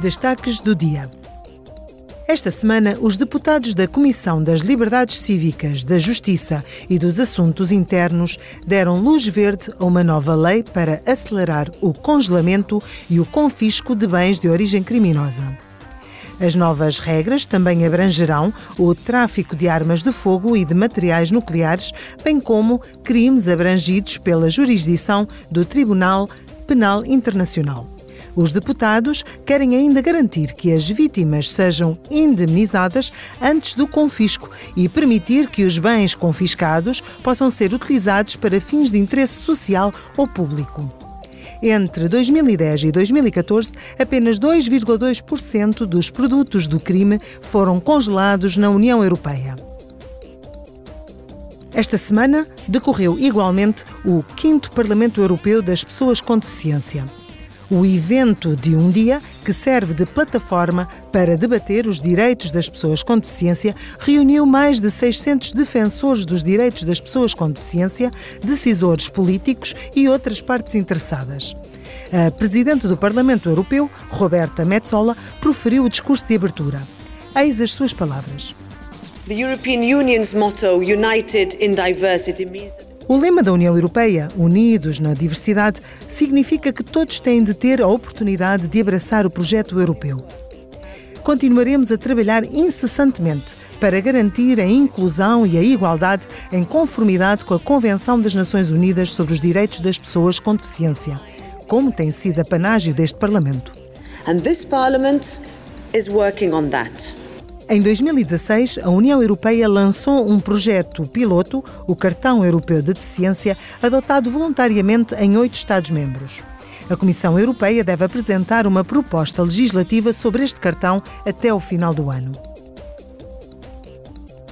Destaques do dia. Esta semana, os deputados da Comissão das Liberdades Cívicas, da Justiça e dos Assuntos Internos deram luz verde a uma nova lei para acelerar o congelamento e o confisco de bens de origem criminosa. As novas regras também abrangerão o tráfico de armas de fogo e de materiais nucleares, bem como crimes abrangidos pela jurisdição do Tribunal Penal Internacional. Os deputados querem ainda garantir que as vítimas sejam indemnizadas antes do confisco e permitir que os bens confiscados possam ser utilizados para fins de interesse social ou público. Entre 2010 e 2014, apenas 2,2% dos produtos do crime foram congelados na União Europeia. Esta semana decorreu igualmente o 5 Parlamento Europeu das Pessoas com Deficiência. O evento de um dia, que serve de plataforma para debater os direitos das pessoas com deficiência, reuniu mais de 600 defensores dos direitos das pessoas com deficiência, decisores políticos e outras partes interessadas. A Presidente do Parlamento Europeu, Roberta Metsola, proferiu o discurso de abertura. Eis as suas palavras. The European Union's motto, United in Diversity, means that o lema da União Europeia, Unidos na Diversidade, significa que todos têm de ter a oportunidade de abraçar o projeto europeu. Continuaremos a trabalhar incessantemente para garantir a inclusão e a igualdade em conformidade com a Convenção das Nações Unidas sobre os Direitos das Pessoas com Deficiência, como tem sido a panágio deste Parlamento. And this Parliament is working on that. Em 2016, a União Europeia lançou um projeto piloto, o Cartão Europeu de Deficiência, adotado voluntariamente em oito Estados-membros. A Comissão Europeia deve apresentar uma proposta legislativa sobre este cartão até o final do ano.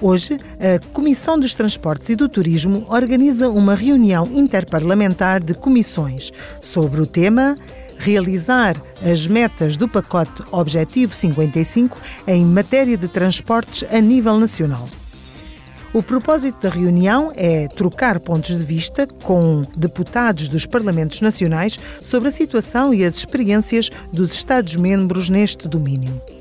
Hoje, a Comissão dos Transportes e do Turismo organiza uma reunião interparlamentar de comissões sobre o tema realizar as metas do pacote Objetivo 55 em matéria de transportes a nível nacional. O propósito da reunião é trocar pontos de vista com deputados dos Parlamentos Nacionais sobre a situação e as experiências dos Estados-membros neste domínio.